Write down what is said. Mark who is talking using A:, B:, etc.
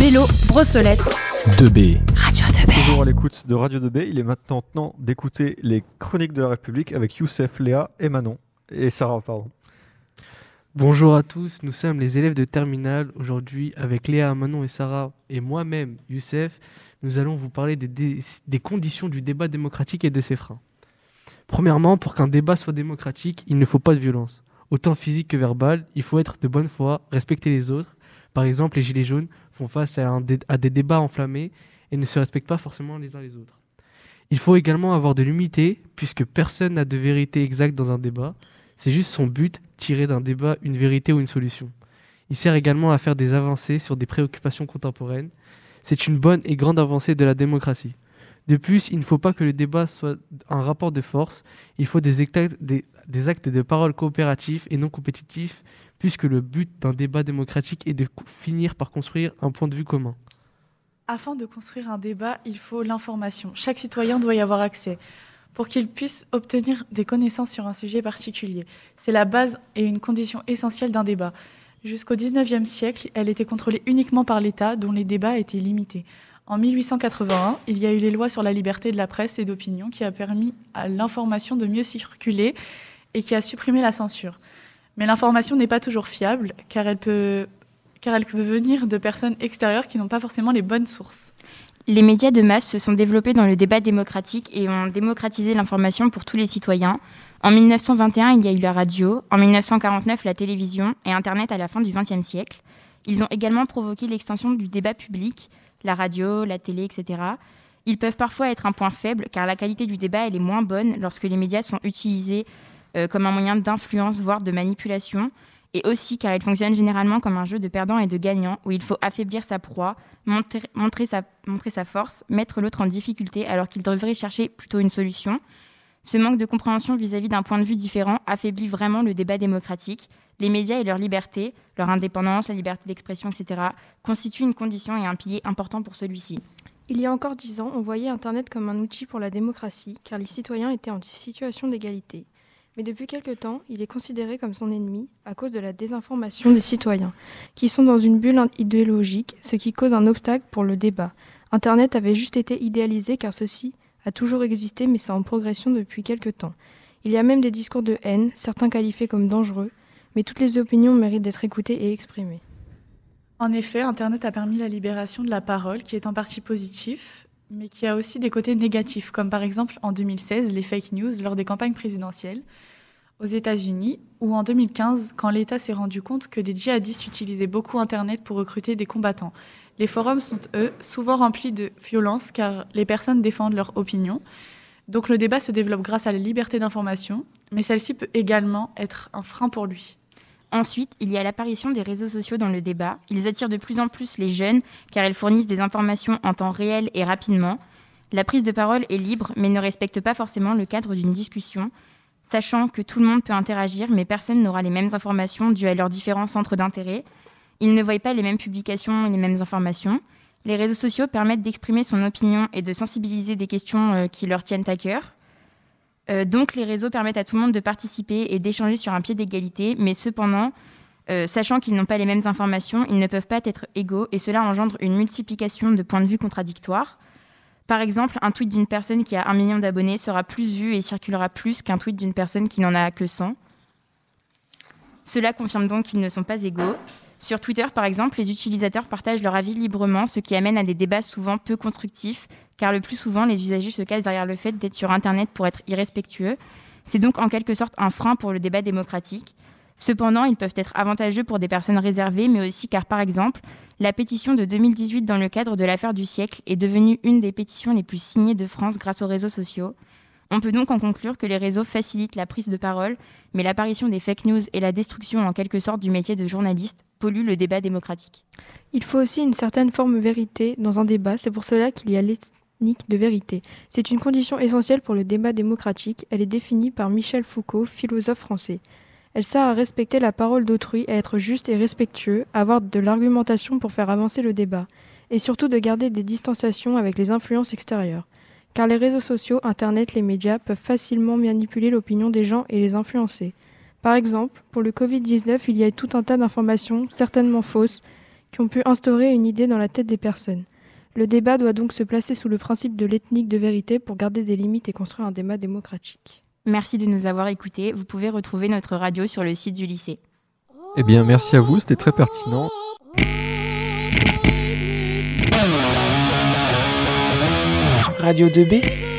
A: Bélo, Brossolette.
B: 2B.
A: Radio 2B.
C: Toujours à l'écoute de Radio 2B, il est maintenant temps d'écouter les chroniques de la République avec Youssef, Léa et Manon. Et Sarah, pardon.
D: Bonjour à tous, nous sommes les élèves de Terminal. Aujourd'hui, avec Léa, Manon et Sarah, et moi-même, Youssef, nous allons vous parler des, des- des conditions du débat démocratique et de ses freins. Premièrement, pour qu'un débat soit démocratique, il ne faut pas de violence. Autant physique que verbale, il faut être de bonne foi, respecter les autres. Par exemple, les Gilets jaunes font face à, des débats enflammés et ne se respectent pas forcément les uns les autres. Il faut également avoir de l'humilité, puisque personne n'a de vérité exacte dans un débat. C'est juste son but, tirer d'un débat une vérité ou une solution. Il sert également à faire des avancées sur des préoccupations contemporaines. C'est une bonne et grande avancée de la démocratie. De plus, il ne faut pas que le débat soit un rapport de force. Il faut des actes de parole coopératifs et non compétitifs, puisque le but d'un débat démocratique est de finir par construire un point de vue commun.
E: Afin de construire un débat, il faut l'information. Chaque citoyen doit y avoir accès pour qu'il puisse obtenir des connaissances sur un sujet particulier. C'est la base et une condition essentielle d'un débat. Jusqu'au XIXe siècle, elle était contrôlée uniquement par l'État, dont les débats étaient limités. En 1881, il y a eu les lois sur la liberté de la presse et d'opinion qui a permis à l'information de mieux circuler et qui a supprimé la censure. Mais l'information n'est pas toujours fiable, car elle peut car elle peut venir de personnes extérieures qui n'ont pas forcément les bonnes sources.
F: Les médias de masse se sont développés dans le débat démocratique et ont démocratisé l'information pour tous les citoyens. En 1921, il y a eu la radio, en 1949, la télévision et Internet à la fin du XXe siècle. Ils ont également provoqué l'extension du débat public, la radio, la télé, etc. Ils peuvent parfois être un point faible car la qualité du débat elle est moins bonne lorsque les médias sont utilisés comme un moyen d'influence, voire de manipulation, et aussi car ils fonctionnent généralement comme un jeu de perdants et de gagnants où il faut affaiblir sa proie, montrer, montrer sa force, mettre l'autre en difficulté alors qu'il devrait chercher plutôt une solution. Ce manque de compréhension vis-à-vis d'un point de vue différent affaiblit vraiment le débat démocratique. Les médias et leur liberté, leur indépendance, la liberté d'expression, etc., constituent une condition et un pilier important pour celui-ci.
G: Il y a encore dix ans, on voyait Internet comme un outil pour la démocratie, car les citoyens étaient en situation d'égalité. Mais depuis quelque temps, il est considéré comme son ennemi à cause de la désinformation des citoyens, qui sont dans une bulle idéologique, ce qui cause un obstacle pour le débat. Internet avait juste été idéalisé car ceci a toujours existé, mais c'est en progression depuis quelque temps. Il y a même des discours de haine, certains qualifiés comme dangereux, mais toutes les opinions méritent d'être écoutées et exprimées.
E: En effet, Internet a permis la libération de la parole, qui est en partie positif, mais qui a aussi des côtés négatifs, comme par exemple en 2016 les fake news lors des campagnes présidentielles aux États-Unis, ou en 2015 quand l'État s'est rendu compte que des djihadistes utilisaient beaucoup Internet pour recruter des combattants. Les forums sont, eux, souvent remplis de violence car les personnes défendent leur opinion. Donc le débat se développe grâce à la liberté d'information, mais celle-ci peut également être un frein pour lui.
F: Ensuite, il y a l'apparition des réseaux sociaux dans le débat. Ils attirent de plus en plus les jeunes car ils fournissent des informations en temps réel et rapidement. La prise de parole est libre mais ne respecte pas forcément le cadre d'une discussion, sachant que tout le monde peut interagir mais personne n'aura les mêmes informations dues à leurs différents centres d'intérêt. Ils ne voient pas les mêmes publications et les mêmes informations. Les réseaux sociaux permettent d'exprimer son opinion et de sensibiliser des questions euh, qui leur tiennent à cœur. Euh, donc les réseaux permettent à tout le monde de participer et d'échanger sur un pied d'égalité, mais cependant, euh, sachant qu'ils n'ont pas les mêmes informations, ils ne peuvent pas être égaux et cela engendre une multiplication de points de vue contradictoires. Par exemple, un tweet d'une personne qui a un million d'abonnés sera plus vu et circulera plus qu'un tweet d'une personne qui n'en a que 100. Cela confirme donc qu'ils ne sont pas égaux. Sur Twitter, par exemple, les utilisateurs partagent leur avis librement, ce qui amène à des débats souvent peu constructifs, car le plus souvent, les usagers se cachent derrière le fait d'être sur Internet pour être irrespectueux. C'est donc en quelque sorte un frein pour le débat démocratique. Cependant, ils peuvent être avantageux pour des personnes réservées, mais aussi car, par exemple, la pétition de 2018 dans le cadre de l'affaire du siècle est devenue une des pétitions les plus signées de France grâce aux réseaux sociaux. On peut donc en conclure que les réseaux facilitent la prise de parole, mais l'apparition des fake news et la destruction en quelque sorte du métier de journaliste polluent le débat démocratique.
G: Il faut aussi une certaine forme vérité dans un débat, c'est pour cela qu'il y a l'ethnique de vérité. C'est une condition essentielle pour le débat démocratique, elle est définie par Michel Foucault, philosophe français. Elle sert à respecter la parole d'autrui, à être juste et respectueux, à avoir de l'argumentation pour faire avancer le débat, et surtout de garder des distanciations avec les influences extérieures. Car les réseaux sociaux, Internet, les médias peuvent facilement manipuler l'opinion des gens et les influencer. Par exemple, pour le Covid-19, il y a tout un tas d'informations, certainement fausses, qui ont pu instaurer une idée dans la tête des personnes. Le débat doit donc se placer sous le principe de l'ethnique de vérité pour garder des limites et construire un débat démocratique.
F: Merci de nous avoir écoutés. Vous pouvez retrouver notre radio sur le site du lycée.
C: Eh bien, merci à vous, c'était très pertinent.
A: Radio 2B